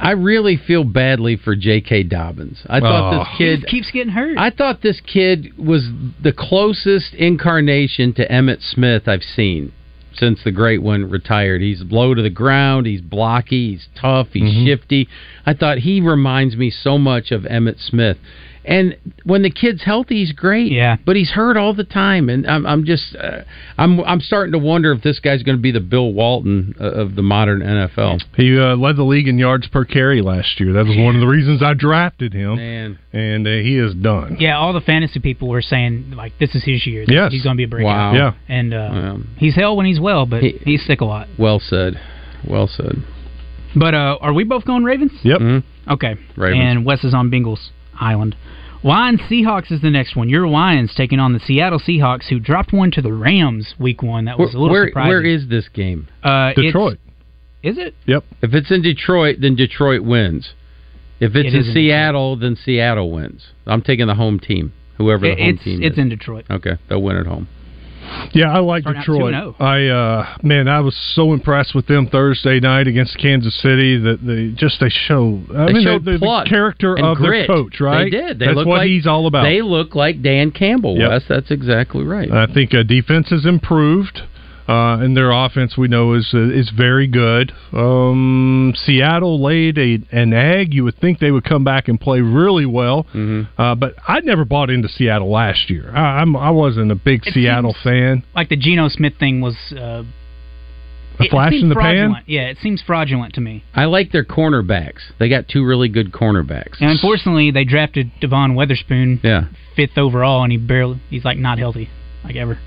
I really feel badly for J.K. Dobbins. I thought Oh. this kid He keeps getting hurt. I thought this kid was the closest incarnation to Emmitt Smith I've seen since the great one retired. He's low to the ground, he's blocky, he's tough, he's Mm-hmm. shifty. I thought he reminds me so much of Emmitt Smith. And when the kid's healthy, he's great. Yeah. but he's hurt all the time, and I'm, I'm just, uh, I'm, I'm starting to wonder if this guy's going to be the Bill Walton uh, of the modern NFL. He uh, led the league in yards per carry last year. That was one of the reasons I drafted him, Man. and uh, he is done. Yeah, all the fantasy people were saying like this is his year. Yes. he's going to be a breakout. Wow. Yeah. and uh, Um, he's hell when he's well, but He- he's sick a lot. well said, well said. But uh, are we both going Ravens? Yep. Mhm. Okay. Ravens. And Wes is on Bengals Island. Lions Seahawks is the next one. Your Lions taking on the Seattle Seahawks, who dropped one to the Rams week one. That was a little where, surprising. where is this game? uh, Detroit. Is it? Yep. If it's in Detroit, then Detroit wins. If it's It in is in Seattle, then Seattle wins. I'm taking the home team, whoever the It- home it's team it's is. It's in Detroit. Okay, they'll win at home. Yeah, I like Detroit. I uh man, I was so impressed with them Thursday night against Kansas City that they just they show. I They mean, showed the, the character of grit. their coach, right? They did. They That's look what like, he's all about. They look like Dan Campbell. Yep. Wes, that's exactly right. I think uh, defense has improved, uh, and their offense we know is uh, is very good. Um, Seattle laid a an egg. You would think they would come back and play really well, Mm-hmm. uh, but I never bought into Seattle last year. I, I'm I wasn't a big It Seattle fan. Like the Geno Smith thing was uh, A it- flash it in the pan? Yeah, it seems fraudulent to me. I like their cornerbacks. They got two really good cornerbacks. And unfortunately, they drafted Devon Witherspoon Yeah. fifth overall, and he barely he's like not healthy, like ever.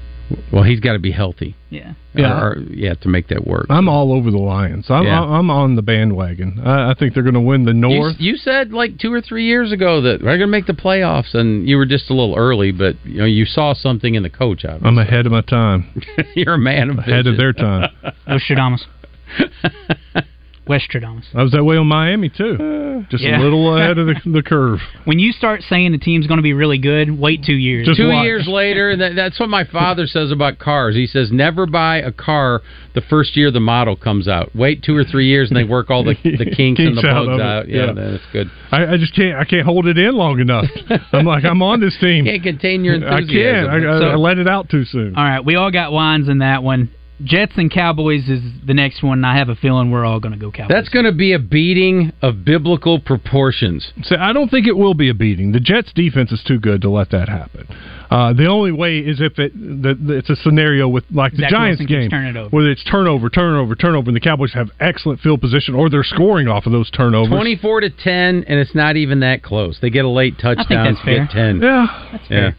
Well, he's got to be healthy. Yeah. Yeah. Or, or- yeah, to make that work. I'm all over the Lions. I'm Yeah. I'm on the bandwagon. I, I think they're going to win the North. you said like two or three years ago that we're going to make the playoffs, and you were just a little early, but you know you saw something in the coach. Obviously. I'm ahead of my time. You're a man of ahead of vision. their time. Nostradamus. Westradamus. I was that way on Miami too. Uh, just Yeah. a little ahead of the, the curve. When you start saying the team's going to be really good, wait two years. Just Two watch. years later, that, that's what my father says about cars. He says never buy a car the first year the model comes out. Wait two or three years, and they work all the, the kinks, and the Kinks out bugs out. Yeah, yeah. that's good. I, I just can't. I can't hold it in long enough. I'm like I'm on this team. Can't contain your enthusiasm. I can't. I, I, So- I let it out too soon. All right, we all got lines in that one. Jets and Cowboys is the next one. and I have a feeling we're all going to go Cowboys. That's going to be a beating of biblical proportions. So I don't think it will be a beating. The Jets' defense is too good to let that happen. Uh, the only way is if it the, the, it's a scenario with like the Zach Giants Wilson keeps game, turning it over. where it's turnover, turnover, turnover, and the Cowboys have excellent field position, or they're scoring off of those turnovers. Twenty-four to ten, and it's not even that close. They get a late touchdown, I think that's fair. ten. Yeah, That's fair. Yeah,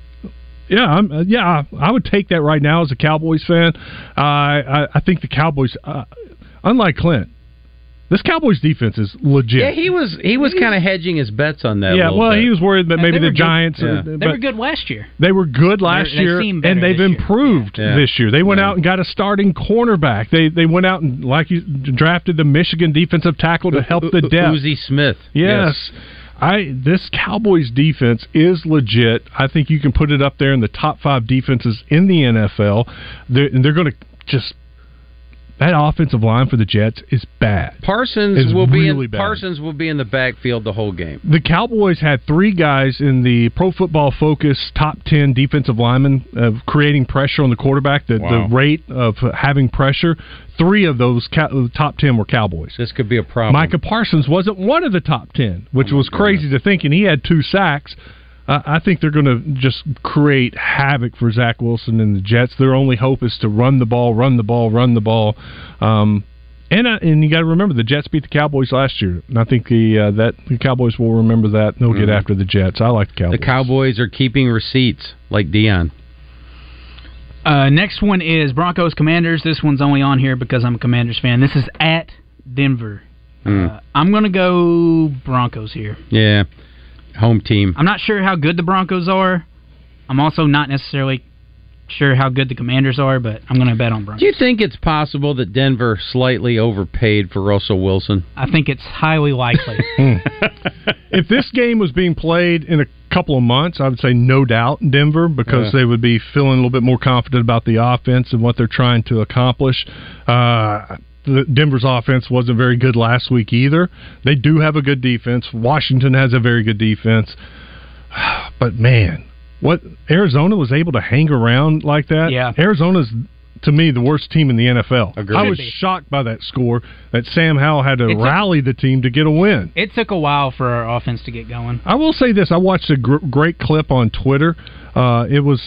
I'm, uh, yeah, I would take that right now as a Cowboys fan. Uh, I, I think the Cowboys, uh, unlike Clint, this Cowboys defense is legit. Yeah, he was he was kind of hedging his bets on that. yeah, well, bit. he was worried that maybe the were good. Giants. Yeah. Uh, They were good last year. They were good last They're- year, seem and they've this year. improved Yeah. this year. They went Yeah. out and got a starting cornerback. They they went out and like you drafted the Michigan defensive tackle to help the depth. Uzi Smith. Yes. I this Cowboys defense is legit. I think you can put it up there in the top five defenses in the NFL. They're, and they're going to just that offensive line for the Jets is bad. Parsons It's will be in, bad. Parsons will be in the backfield the whole game. The Cowboys had three guys in the Pro Football Focus top ten defensive linemen of creating pressure on the quarterback. The, Wow. the rate of having pressure. Three of those cow- uh, top ten were Cowboys. This could be a problem. Micah Parsons wasn't one of the top ten, which oh was crazy to think, and he had two sacks. I think they're going to just create havoc for Zach Wilson and the Jets. Their only hope is to run the ball, run the ball, run the ball. Um, and uh, and you got to remember the Jets beat the Cowboys last year, and I think the uh, that the Cowboys will remember that. They'll get Mhm. after the Jets. I like the Cowboys. The Cowboys are keeping receipts like Deion. Uh, next one is Broncos Commanders. This one's only on here because I'm a Commanders fan. This is at Denver. Uh, I'm going to go Broncos here. yeah, home team. I'm not sure how good the Broncos are. I'm also not necessarily sure how good the Commanders are, but I'm going to bet on Broncos. Do you think it's possible that Denver slightly overpaid for Russell Wilson? I think it's highly likely. Hmm. if this game was being played in a couple of months, I would say no doubt Denver because Yeah. they would be feeling a little bit more confident about the offense and what they're trying to accomplish. Uh, the Denver's offense wasn't very good last week either. They do have a good defense. Washington has a very good defense. But man, what Arizona was able to hang around like that? Yeah. Arizona's to me the worst team in the NFL. Agreed. I was shocked by that score that Sam Howell had to took- rally the team to get a win. It took a while for our offense to get going. I will say this: I watched a gr- great clip on Twitter. Uh, it was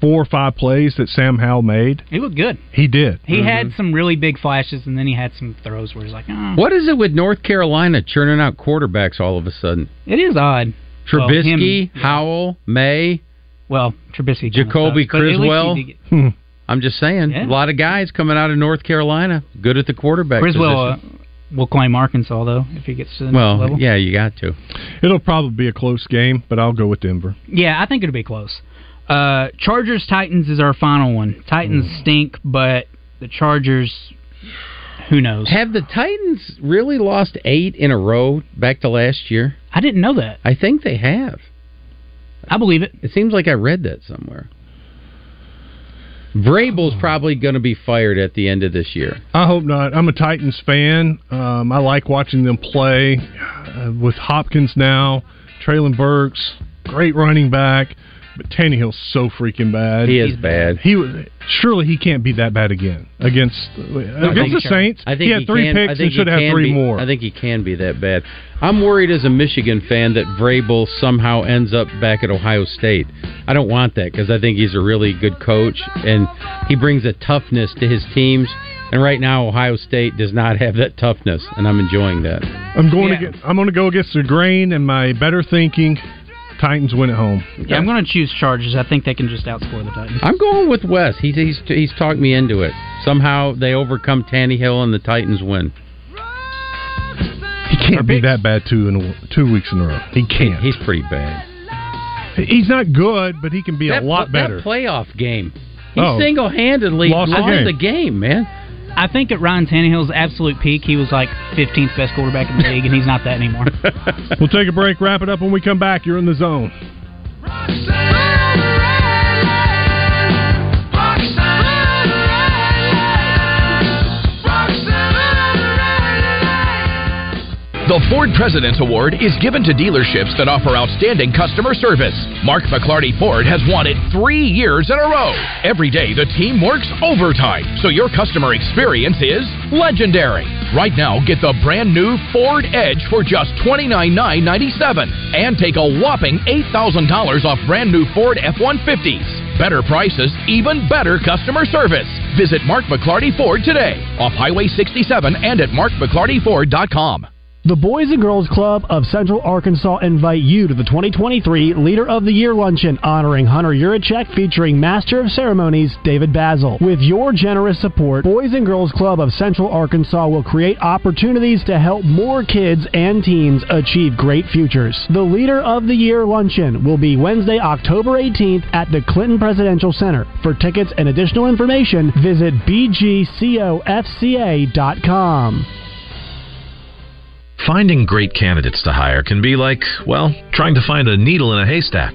four or five plays that Sam Howell made. He looked good. He did. He had mm-hmm. some really big flashes, and then he had some throws where he's like, oh. What is it with North Carolina churning out quarterbacks all of a sudden? It is odd. Well, Trubisky, him- Howell, Maye. Well, Trubisky. Jacoby sucks, but at least he Criswell. get- hmm. I'm just saying, Yeah. a lot of guys coming out of North Carolina, good at the quarterback. Criswell uh, position. will claim Arkansas though if he gets to the next well, level. yeah, you got to. It'll probably be a close game, but I'll go with Denver. Yeah, I think it'll be close. Uh, Chargers Titans is our final one. Titans Hmm. stink, but the Chargers, who knows? Have the Titans really lost eight in a row back to last year? I didn't know that. I think they have. I believe it. It seems like I read that somewhere. Vrabel's probably going to be fired at the end of this year. I hope not. I'm a Titans fan. Um, I like watching them play uh, with Hopkins now, Treylon Burks, great running back. But Tannehill's so freaking bad. He is bad. He was surely he can't be that bad again against uh, against the Saints. I think he had three can, picks and should have three be- more. I think he can be that bad. I'm worried as a Michigan fan that Vrabel somehow ends up back at Ohio State. I don't want that because I think he's a really good coach and he brings a toughness to his teams. And right now, Ohio State does not have that toughness, and I'm enjoying that. I'm going to get. I'm going to go against the grain and my better thinking. Titans win at home. Yeah, I'm going to choose Chargers. I think they can just outscore the Titans. I'm going with Wes. He's he's he's talked me into it. Somehow they overcome Tannehill and the Titans win. He can't be that bad two in a, two weeks in a row. He can't. He's pretty bad. He's not good, but he can be that, a lot that better. playoff game. He Oh. single-handedly Lost lost, the game. the game, man. I think at Ryan Tannehill's absolute peak, he was like 15th best quarterback in the league, and he's not that anymore. We'll take a break, wrap it up when we come back. You're in the zone. The Ford President's Award is given to dealerships that offer outstanding customer service. Mark McLarty Ford has won it three years in a row. Every day, the team works overtime, so your customer experience is legendary. Right now, get the brand new Ford Edge for just $29,997 and take a whopping $8,000 off brand new Ford F 150s. Better prices, even better customer service. Visit Mark McLarty Ford today off Highway 67 and at markmclartyford.com. The Boys and Girls Club of Central Arkansas invite you to the 2023 Leader of the Year Luncheon honoring Hunter Urachek featuring Master of Ceremonies David Basil. With your generous support, Boys and Girls Club of Central Arkansas will create opportunities to help more kids and teens achieve great futures. The Leader of the Year Luncheon will be Wednesday, October 18th at the Clinton Presidential Center. For tickets and additional information, visit bgcofca.com. Finding great candidates to hire can be like, well, trying to find a needle in a haystack,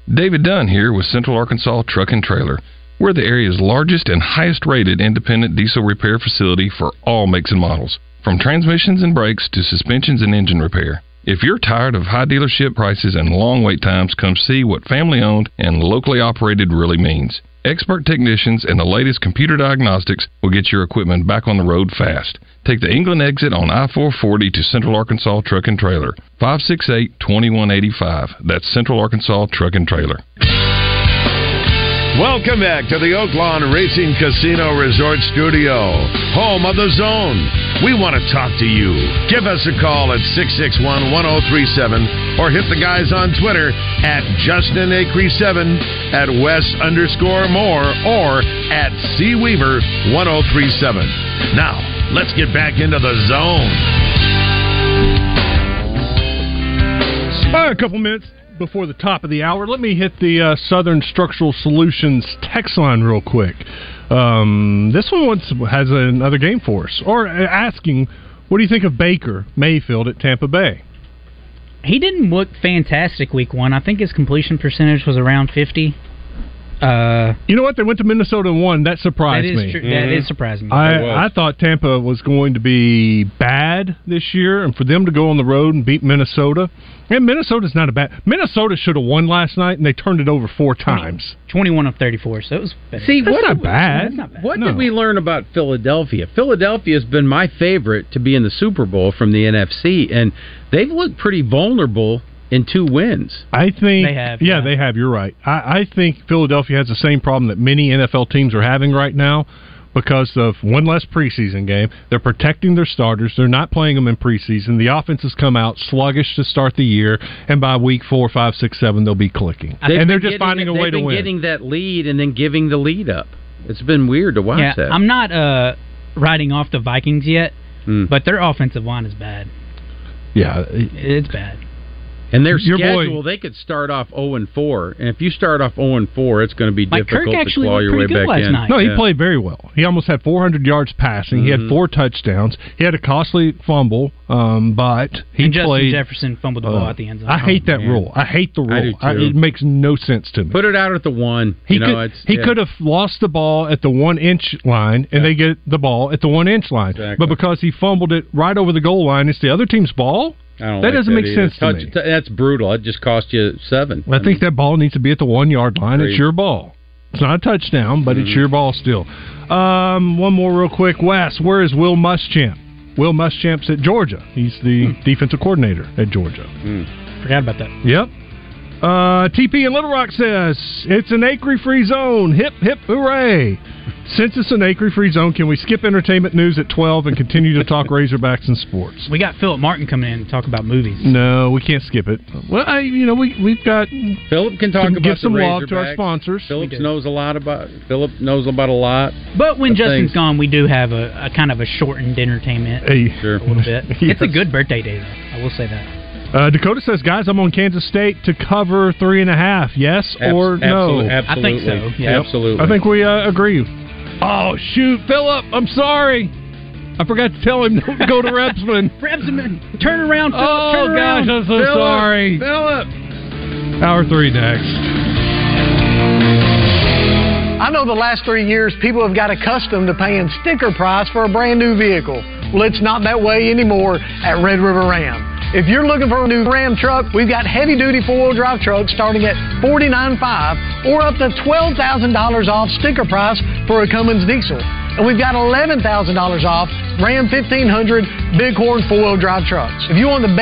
David Dunn here with Central Arkansas Truck and Trailer. We're the area's largest and highest rated independent diesel repair facility for all makes and models, from transmissions and brakes to suspensions and engine repair. If you're tired of high dealership prices and long wait times, come see what family owned and locally operated really means. Expert technicians and the latest computer diagnostics will get your equipment back on the road fast. Take the England exit on I 440 to Central Arkansas Truck and Trailer. 568 2185. That's Central Arkansas Truck and Trailer. Welcome back to the Oaklawn Racing Casino Resort Studio, home of the zone. We want to talk to you. Give us a call at 661 1037 or hit the guys on Twitter at Justin Acree 7 at Wes underscore Moore or at C Weaver 1037. Now, let's get back into the zone. All right, a couple minutes before the top of the hour. Let me hit the uh, Southern Structural Solutions text line real quick. Um, this one wants, has another game for us, or uh, asking, what do you think of Baker Mayfield at Tampa Bay? He didn't look fantastic week one. I think his completion percentage was around 50. Uh, you know what? They went to Minnesota and won. That surprised That is me. true. That is surprising. I. I thought Tampa was going to be bad this year, and for them to go on the road and beat Minnesota, and Minnesota's not a bad. Minnesota should have won last night, and they turned it over four times. 21 of 34, so it was better. See, That's what not did- bad. That's not bad. What No. did we learn about Philadelphia? Philadelphia has been my favorite to be in the Super Bowl from the NFC, and they've looked pretty vulnerable in two wins. I think They have, yeah, yeah. they have. You're right. I, I think Philadelphia has the same problem that many NFL teams are having right now because of one less preseason game. They're protecting their starters. They're not playing them in preseason. The offense has come out sluggish to start the year, and by week four, five, six, seven, they'll be clicking. They've and they're been just getting- finding a way they've to been win. getting that lead and then giving the lead up. It's been weird to watch yeah, that. I'm not uh, writing off the Vikings yet, Hmm. but their offensive line is bad. yeah, It's bad. And their Your boy- schedule, they could start off 0 and 4. And if you start off 0 and 4, it's going to be Like, Kirk difficult to actually claw looked your way pretty good back last in. night. No, he Yeah. played very well. He almost had 400 yards passing. He had Mhm. four touchdowns. He had a costly fumble, um, but he and Justin played. Jefferson fumbled the ball at the end zone. I hate that man. rule. I hate the I do rule. I too. it makes no sense to me. Put it out at the one. He you know, could it's, he yeah. could have lost the ball at the one inch line, and they get the ball at the one inch line. Exactly. But because he fumbled it right over the goal line, it's the other team's ball. I don't that like doesn't make either. sense to me. t- That's brutal. It just cost you seven. I think that ball needs to be at the one yard line. It's your ball. It's not a touchdown, but it's Mhm. your ball still. Um, one more real quick. Wes, where is Will Muschamp? Will Muschamp's at Georgia. He's the Hmm. defensive coordinator at Georgia. Forgot about that. Yep. Uh, TP in Little Rock says it's an Acree free zone. Hip hip hooray! Since it's an acre free zone, can we skip entertainment news at twelve and continue to talk Razorbacks and sports? We got Philip Martin coming in to talk about movies. No, we can't skip it. Well, I, you know, we we've got Philip can talk to about give some the love to our sponsors. Phillips knows a lot about. Philip knows about a lot. But when of Justin's things. gone, we do have a, a kind of a shortened entertainment Hey. Sure. a little bit. Yes. It's a good birthday day, though. I will say that. Uh, Dakota says, guys, I'm on Kansas State to cover three and a half. Yes Abs- or no? absolute- I think so, Absolutely. yeah. Absolutely. I think we uh, agree. Oh shoot, Philip, I'm sorry. I forgot to tell him to go to Repsman. Repsman, turn around, Philip, oh turn gosh. I'm so Philip, sorry. Philip. Hour three next. I know the last three years people have got accustomed to paying sticker price for a brand new vehicle. Well, it's not that way anymore at Red River Ram. If you're looking for a new Ram truck, we've got heavy duty four wheel drive trucks starting at $49.5 or up to $12,000 off sticker price for a Cummins diesel. And we've got $11,000 off Ram 1500 Bighorn four wheel drive trucks. If you want the best